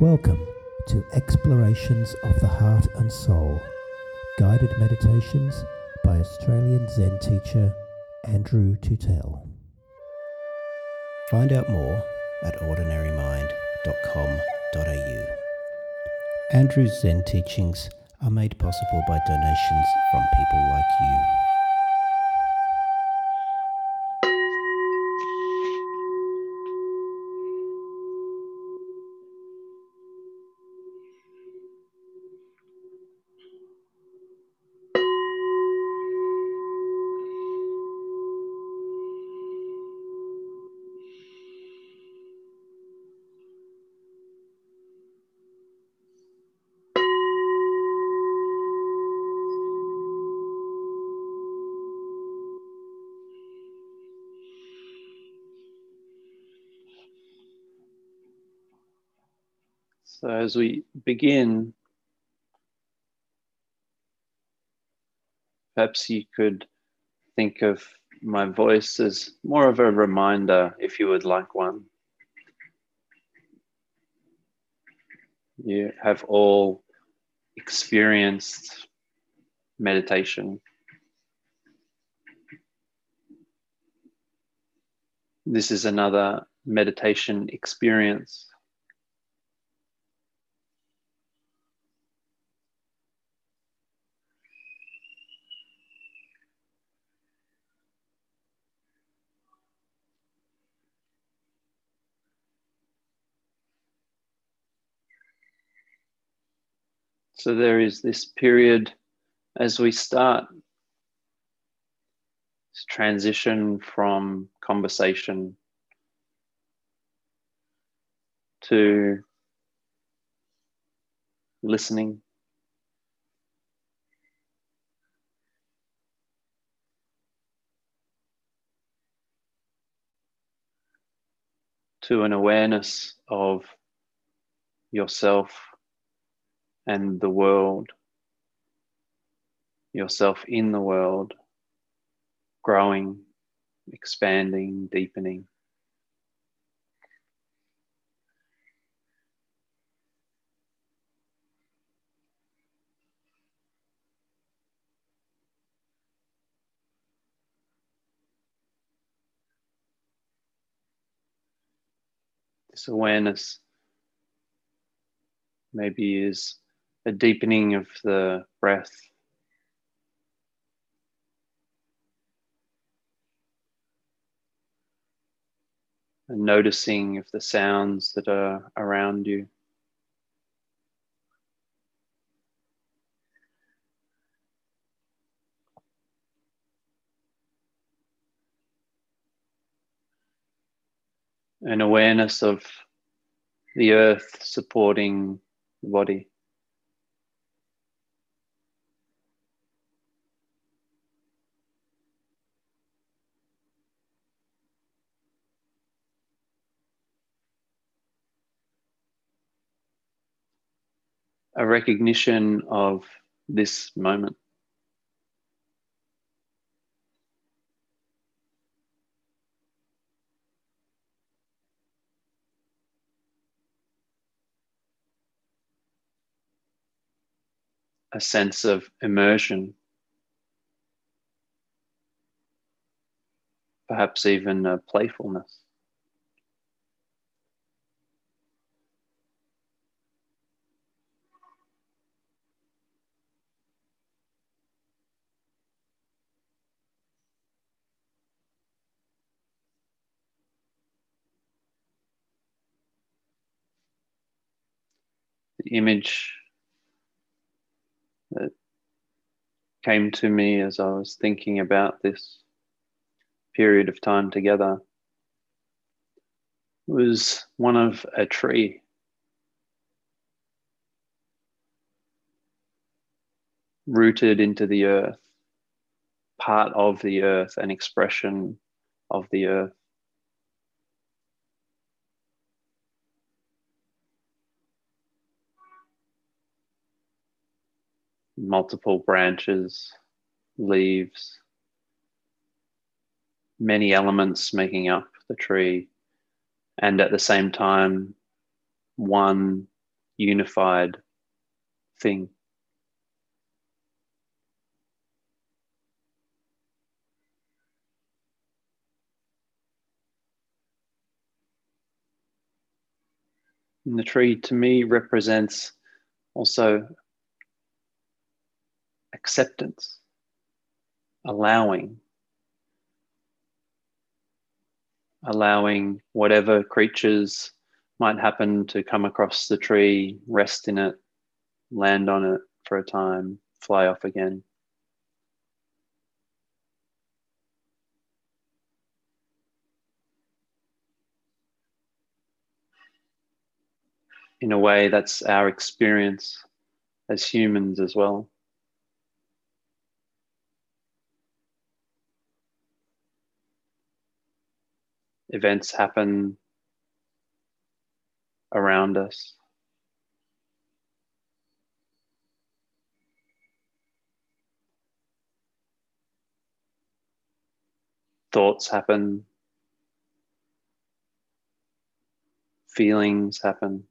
Welcome to Explorations of the Heart and Soul, guided meditations by Australian Zen teacher Andrew Tootell. Find out more at ordinarymind.com.au. Andrew's Zen teachings are made possible by donations from people like you. As we begin, perhaps you could think of my voice as more of a reminder, if you would like one. You have all experienced meditation. This is another meditation experience. So there is this period as we start this transition from conversation to listening. To an awareness of yourself and the world, yourself in the world, growing, expanding, deepening. This awareness maybe is a deepening of the breath. And noticing of the sounds that are around you. An awareness of the earth supporting the body. A recognition of this moment. A sense of immersion, perhaps even a playfulness. Image that came to me as I was thinking about this period of time together was one of a tree. Rooted into the earth, part of the earth, an expression of the earth. Multiple branches, leaves, many elements making up the tree, and at the same time, one unified thing. And the tree to me represents also acceptance, allowing, allowing whatever creatures might happen to come across the tree, rest in it, land on it for a time, fly off again. In a way, that's our experience as humans as well. Events happen around us. Thoughts happen, feelings happen.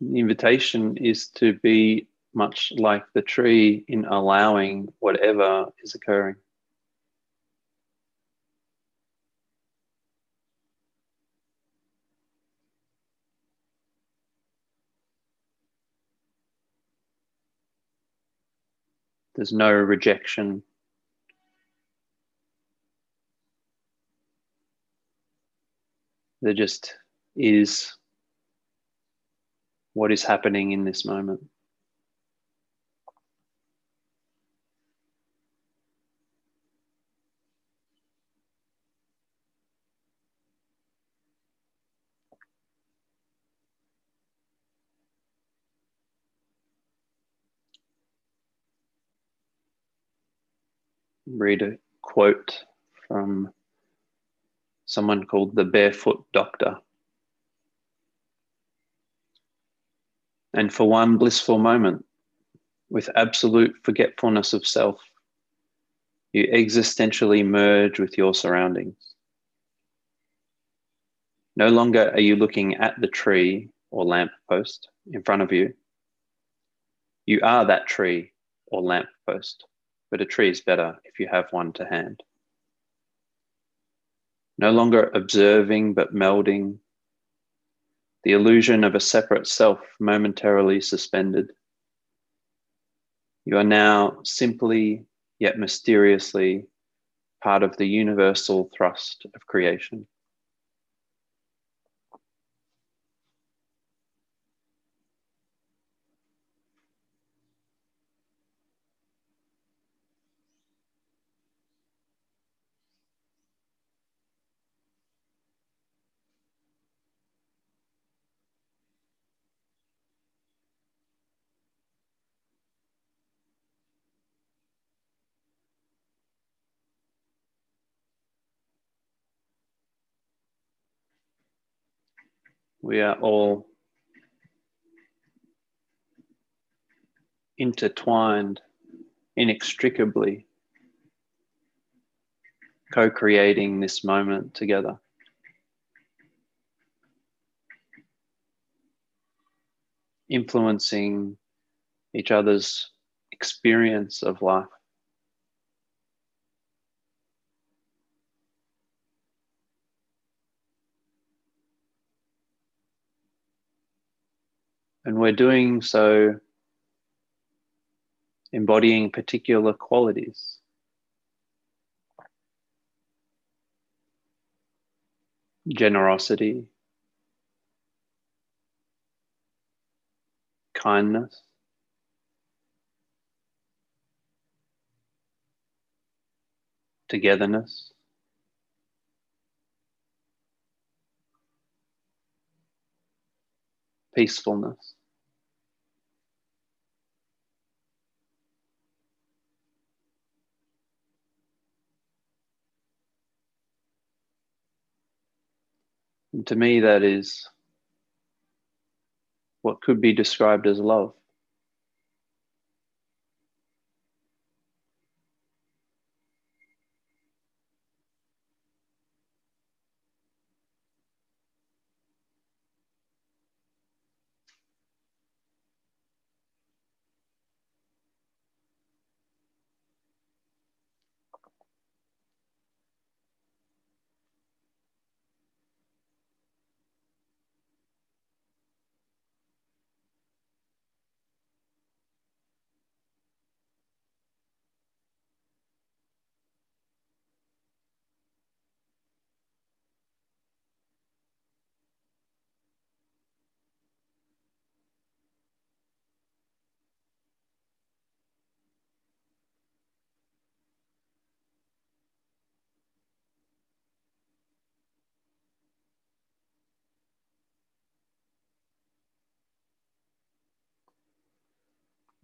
The invitation is to be much like the tree in allowing whatever is occurring. There's no rejection. There just is what is happening in this moment. Read a quote from someone called the Barefoot Doctor. And for one blissful moment, with absolute forgetfulness of self, you existentially merge with your surroundings. No longer are you looking at the tree or lamp post in front of you. You are that tree or lamp post but a tree is better if you have one to hand. No longer observing, but melding, the illusion of a separate self momentarily suspended. You are now simply yet mysteriously part of the universal thrust of creation. We are all intertwined inextricably, co creating this moment together. Influencing each other's experience of life. And we're doing so embodying particular qualities. Generosity, kindness, togetherness. Peacefulness. To me, that is what could be described as love.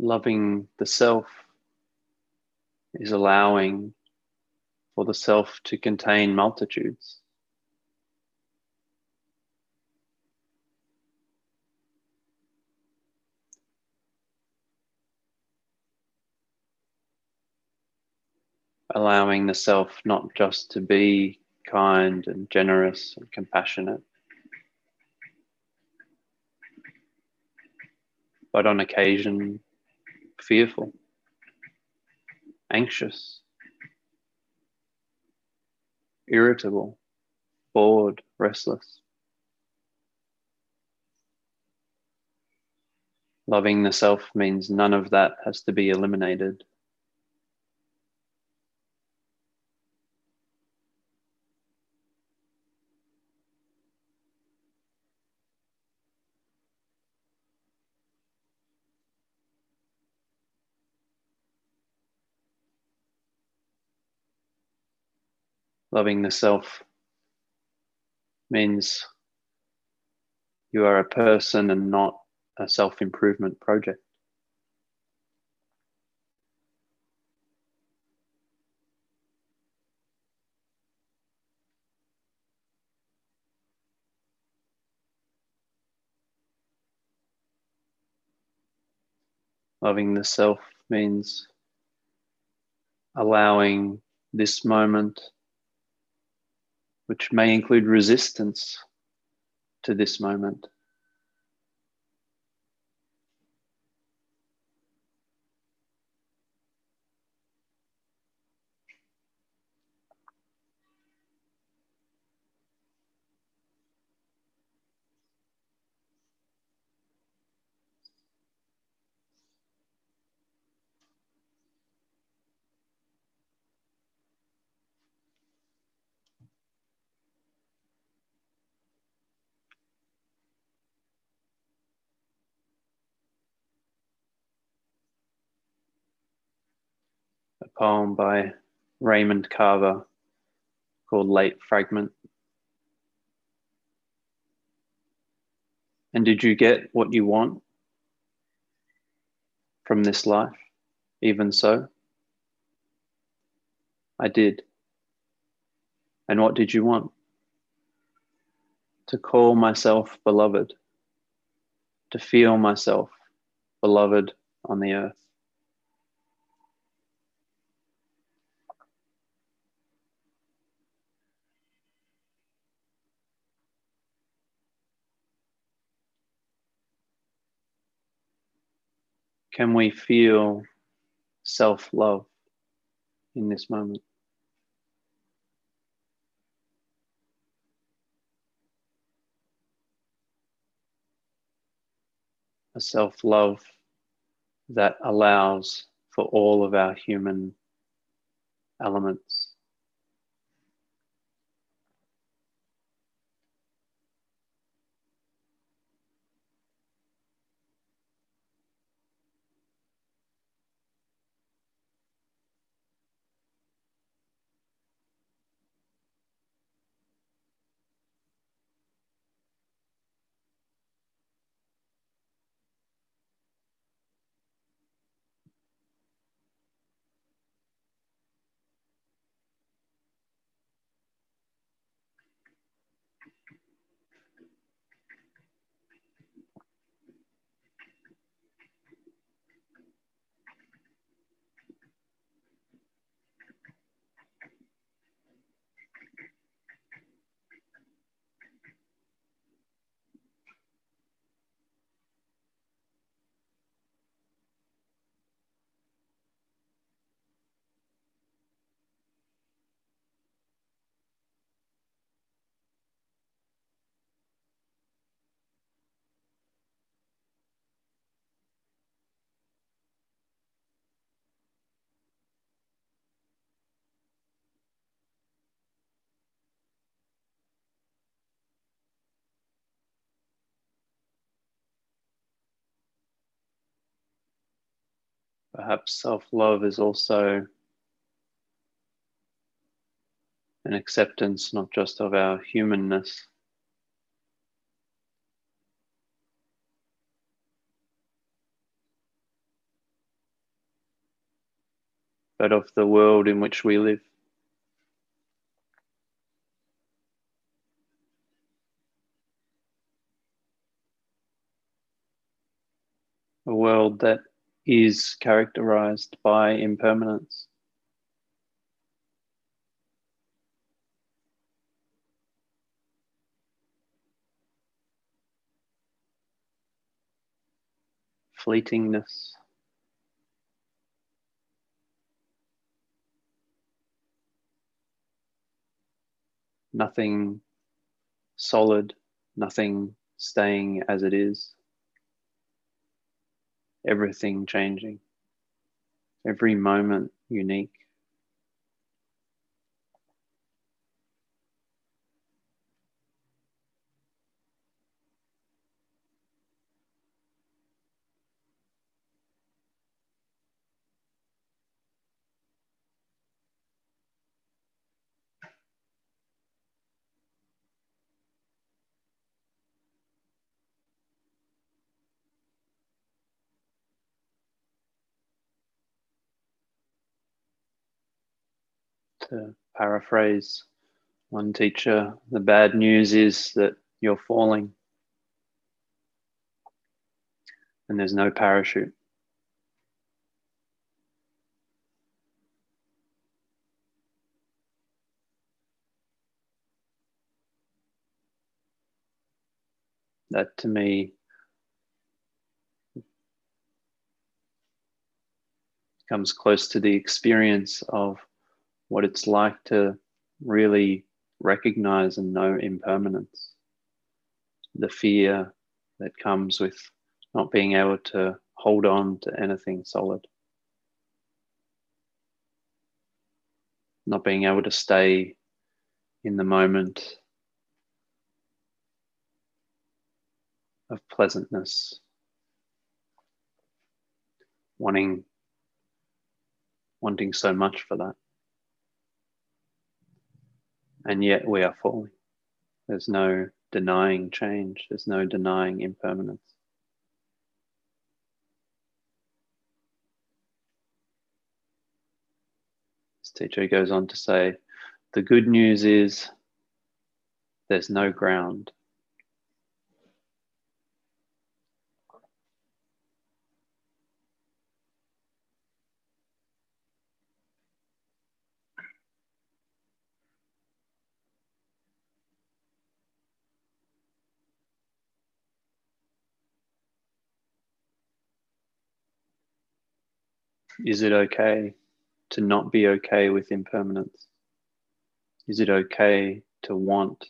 Loving the self is allowing for the self to contain multitudes. Allowing the self not just to be kind and generous and compassionate, but on occasion fearful, anxious, irritable, bored, restless. Loving the self means none of that has to be eliminated. Loving the self means you are a person and not a self improvement project. Loving the self means allowing this moment which may include resistance to this moment. Poem by Raymond Carver called Late Fragment. And did you get what you want from this life, even so? I did. And what did you want? To call myself beloved, to feel myself beloved on the earth. Can we feel self love in this moment? A self love that allows for all of our human elements. Perhaps self love is also an acceptance not just of our humanness, but of the world in which we live. A world that is characterized by impermanence. Fleetingness. Nothing solid, nothing staying as it is everything changing, every moment unique. To paraphrase one teacher, the bad news is that you're falling and there's no parachute. That to me comes close to the experience of what it's like to really recognize and know impermanence, the fear that comes with not being able to hold on to anything solid, not being able to stay in the moment of pleasantness, wanting wanting so much for that and yet we are falling. There's no denying change, there's no denying impermanence. This teacher goes on to say the good news is there's no ground. Is it okay to not be okay with impermanence? Is it okay to want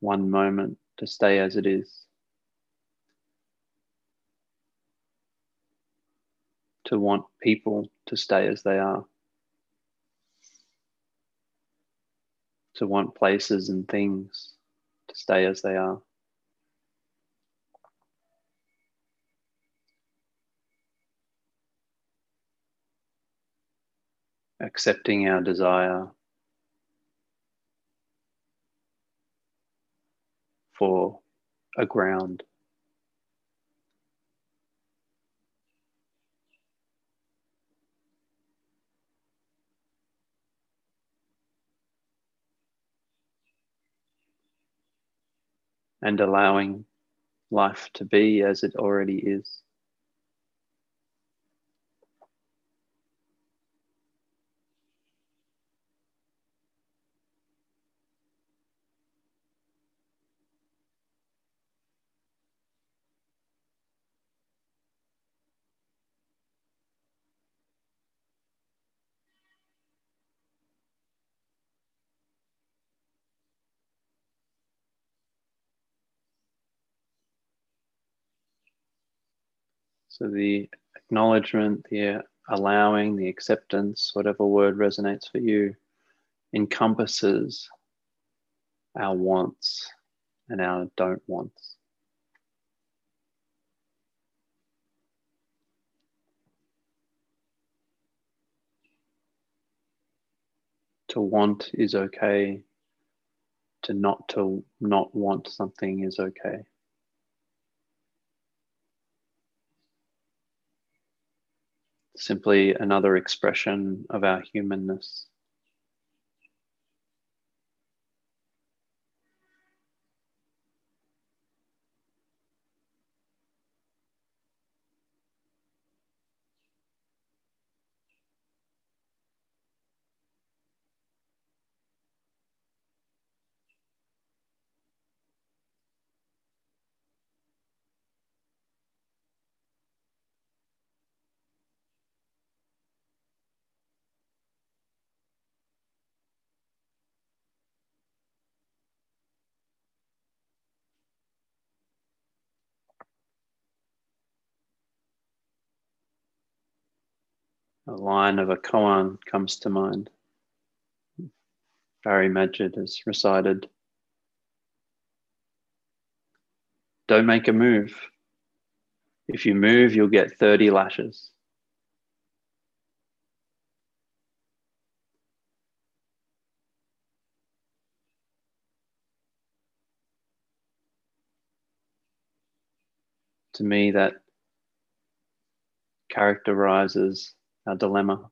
one moment to stay as it is? To want people to stay as they are? To want places and things to stay as they are? Accepting our desire for a ground. And allowing life to be as it already is. So the acknowledgement, the allowing, the acceptance, whatever word resonates for you, encompasses our wants and our don't wants. To want is okay. To not to not want something is okay. Simply another expression of our humanness. A line of a koan comes to mind. Barry Magid has recited Don't make a move. If you move, you'll get 30 lashes. To me, that characterizes our dilemma.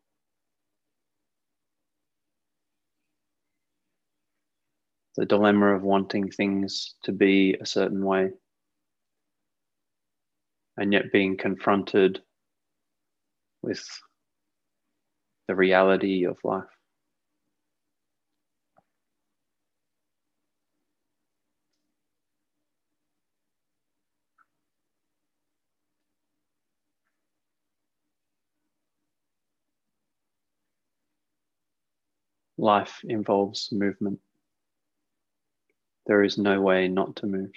The dilemma of wanting things to be a certain way and yet being confronted with the reality of life. Life involves movement. There is no way not to move.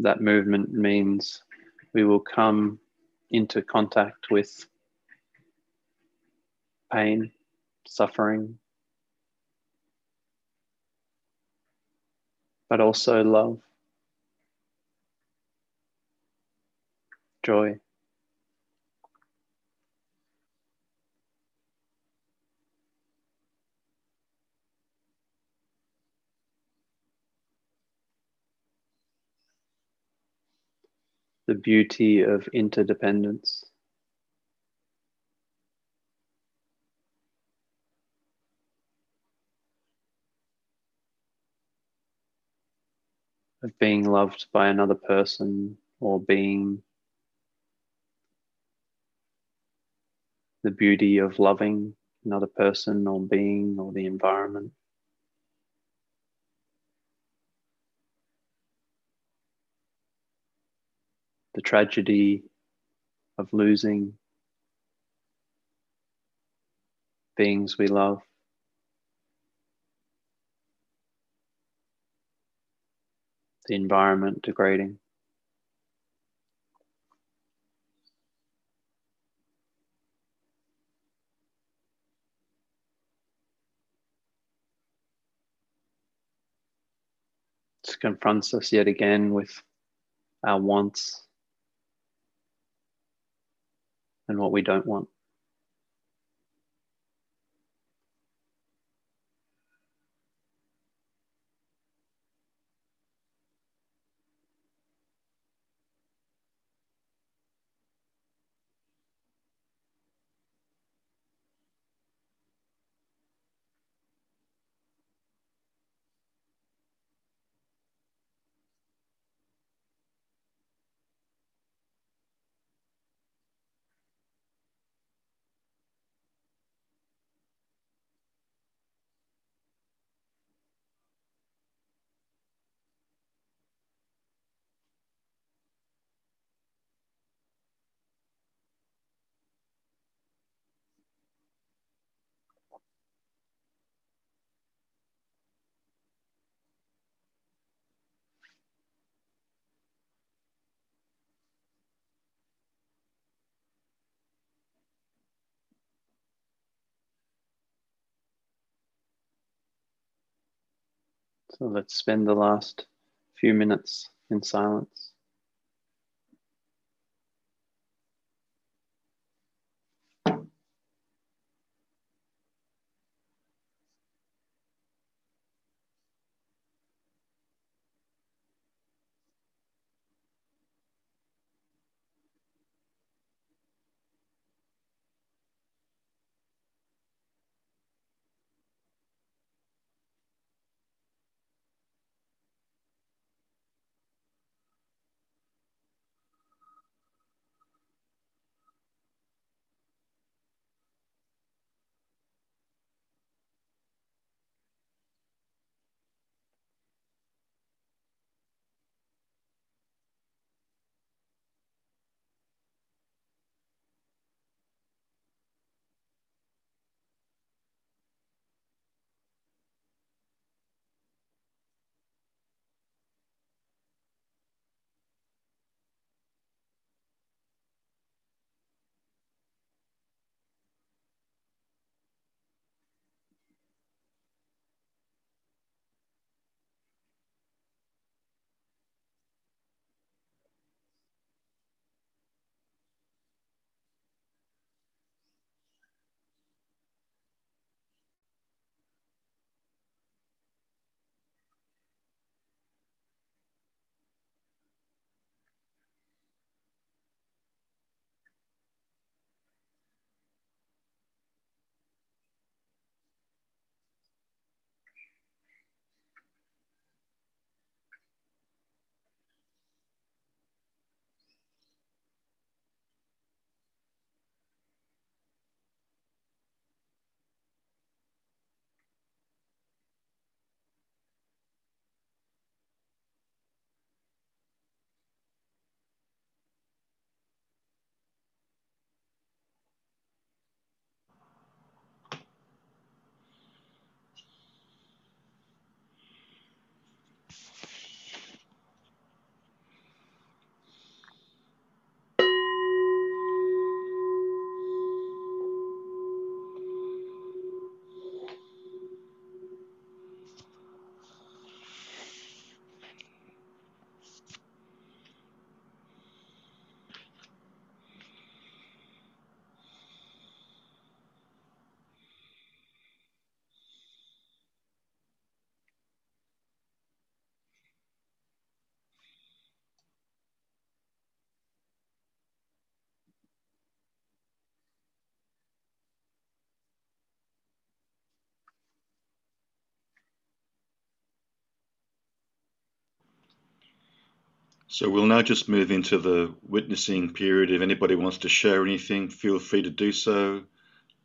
That movement means we will come into contact with pain, suffering, but also love, joy. The beauty of interdependence. Of being loved by another person or being the beauty of loving another person or being or the environment. The tragedy of losing beings we love. The environment degrading. This confronts us yet again with our wants and what we don't want. So let's spend the last few minutes in silence. So we'll now just move into the witnessing period. If anybody wants to share anything, feel free to do so.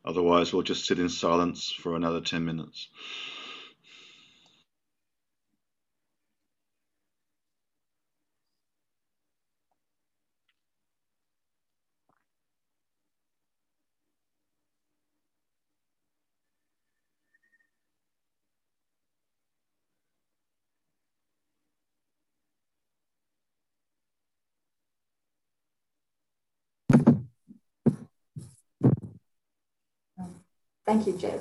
Otherwise, we'll just sit in silence for another 10 minutes. Thank you, Jeff.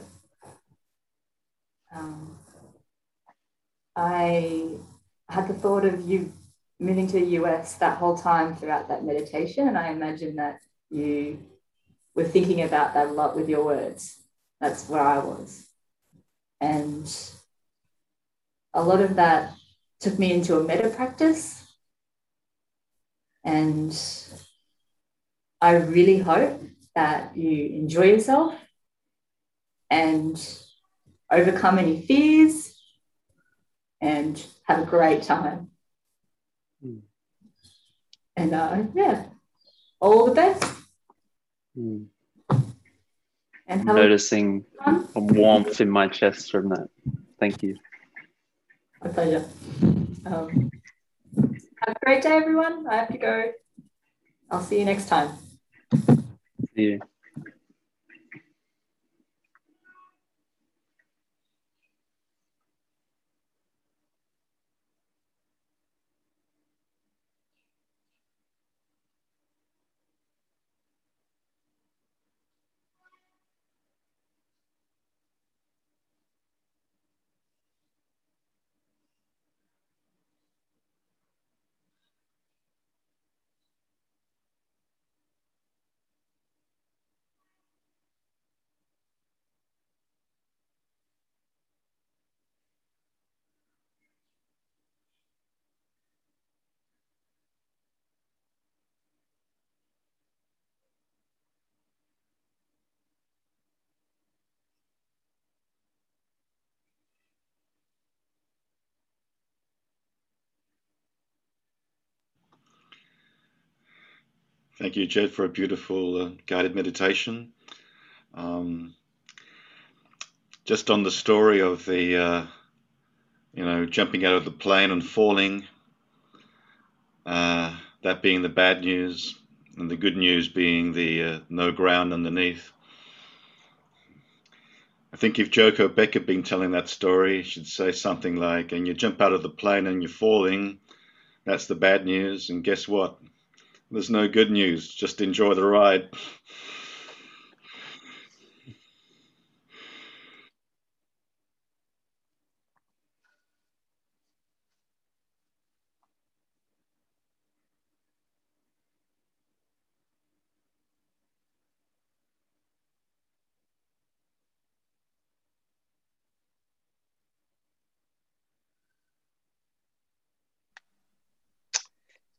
Um, I had the thought of you moving to the US that whole time throughout that meditation, and I imagine that you were thinking about that a lot with your words. That's where I was. And a lot of that took me into a metta practice. And I really hope that you enjoy yourself and overcome any fears and have a great time. Mm. And uh, yeah, all the best. Mm. And noticing a warmth in my chest from that. Thank you. My pleasure. Um, have a great day, everyone. I have to go. I'll see you next time. See you. Thank you, Jed, for a beautiful uh, guided meditation. Um, just on the story of the, uh, you know, jumping out of the plane and falling, uh, that being the bad news, and the good news being the uh, no ground underneath. I think if Joko Beck had been telling that story, she'd say something like, and you jump out of the plane and you're falling, that's the bad news, and guess what? There's no good news. Just enjoy the ride.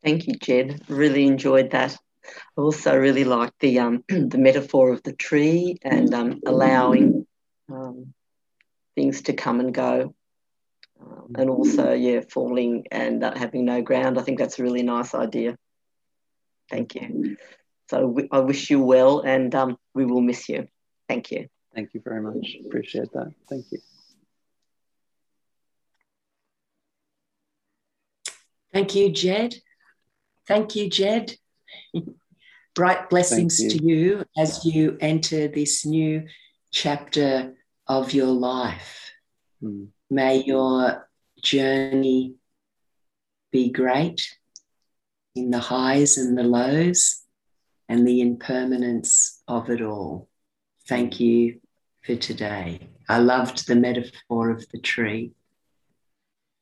Thank you, Jed. Really enjoyed that. I also really like the um, the metaphor of the tree and um, allowing um, things to come and go, um, and also yeah, falling and uh, having no ground. I think that's a really nice idea. Thank you. So I wish you well, and um, we will miss you. Thank you. Thank you very much. Appreciate that. Thank you. Thank you, Jed. Thank you, Jed. Bright blessings you. to you as you enter this new chapter of your life. Mm. May your journey be great in the highs and the lows and the impermanence of it all. Thank you for today. I loved the metaphor of the tree.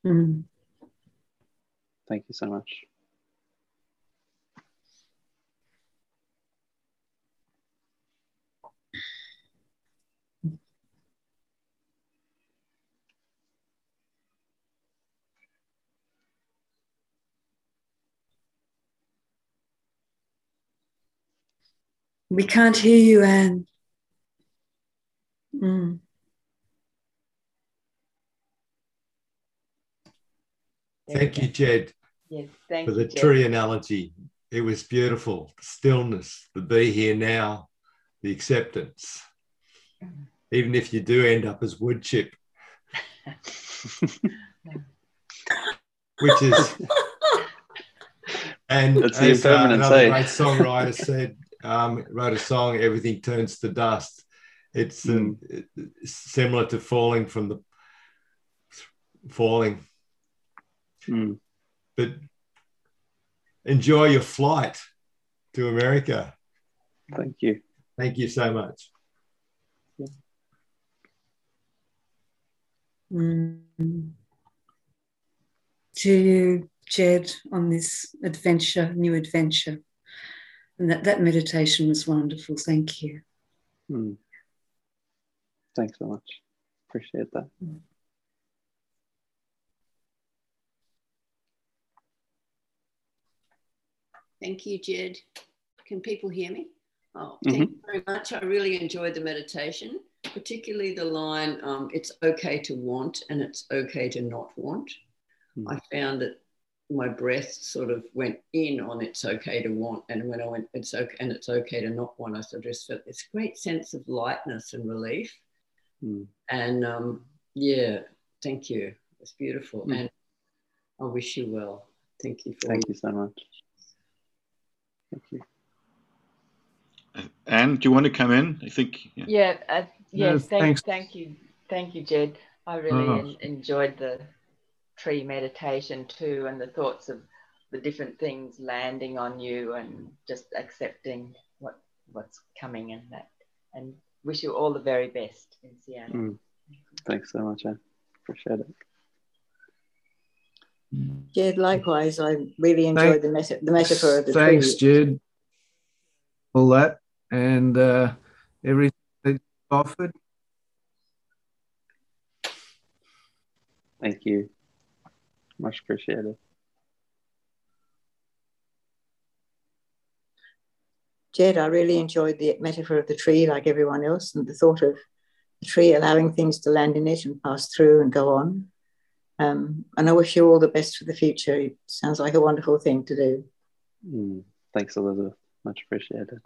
Mm. Thank you so much. We can't hear you, Anne. Mm. Thank you, Jed. Yes, thank for you. the tree analogy. It was beautiful. The Stillness, the be here now, the acceptance. Even if you do end up as wood chip, which is and That's the as, uh, impermanence, another eh? great songwriter said, um, wrote a song, everything turns to dust. It's um, similar to falling from the falling, Mm. but enjoy your flight to America. Thank you. Thank you so much. Mm. To you, Jed, on this adventure, new adventure. And that, that meditation was wonderful. Thank you. Mm. Thanks so much. Appreciate that. Thank you, Jed. Can people hear me? Oh, thank you very much. I really enjoyed the meditation, particularly the line, um, it's okay to want and it's okay to not want. Mm. I found that my breath sort of went in on it's okay to want. And when I went, it's okay, and it's okay to not want, I sort of just felt this great sense of lightness and relief. Mm. And um, yeah, thank you. It's beautiful. Mm. And I wish you well. Thank you for Thank you so much. Thank you. Anne, do you want to come in? I think. Yeah. Yeah, uh, No, yes, thank, thanks. thank you. Thank you, Jed. I really Oh. en- enjoyed the tree meditation too and the thoughts of the different things landing on you and just accepting what what's coming and that and wish you all the very best in Seattle. Mm. Thanks so much, I Appreciate it. Jed, likewise, I really enjoyed the, meta- the metaphor of the Thanks, tree. Jed. All that and uh, everything that you offered. Thank you. Much appreciated. Jed, I really enjoyed the metaphor of the tree, like everyone else, and the thought of the tree allowing things to land in it and pass through and go on. Um, and I wish you all the best for the future. It sounds like a wonderful thing to do. Mm. Thanks, Elizabeth. Much appreciated.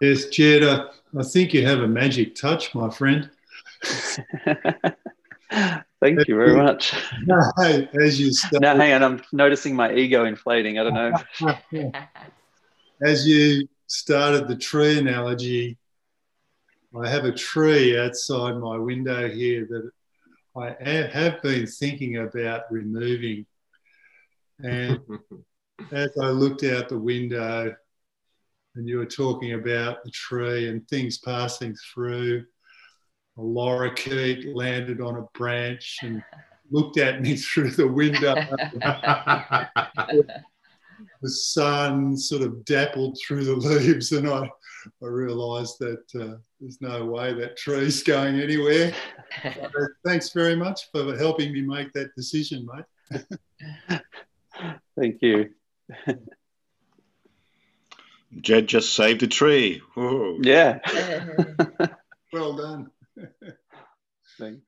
Yes, Jed, I, I think you have a magic touch, my friend. Thank you very much. Hey, as you start, Now, hang on. I'm noticing my ego inflating. I don't know. as you started the tree analogy, I have a tree outside my window here that I have been thinking about removing. And as I looked out the window and you were talking about the tree and things passing through, a lorikeet landed on a branch and looked at me through the window. the sun sort of dappled through the leaves, and I, I realised that uh, there's no way that tree's going anywhere. So thanks very much for helping me make that decision, mate. Thank you. Jed just saved a tree. Whoa. Yeah. Well done. Thanks.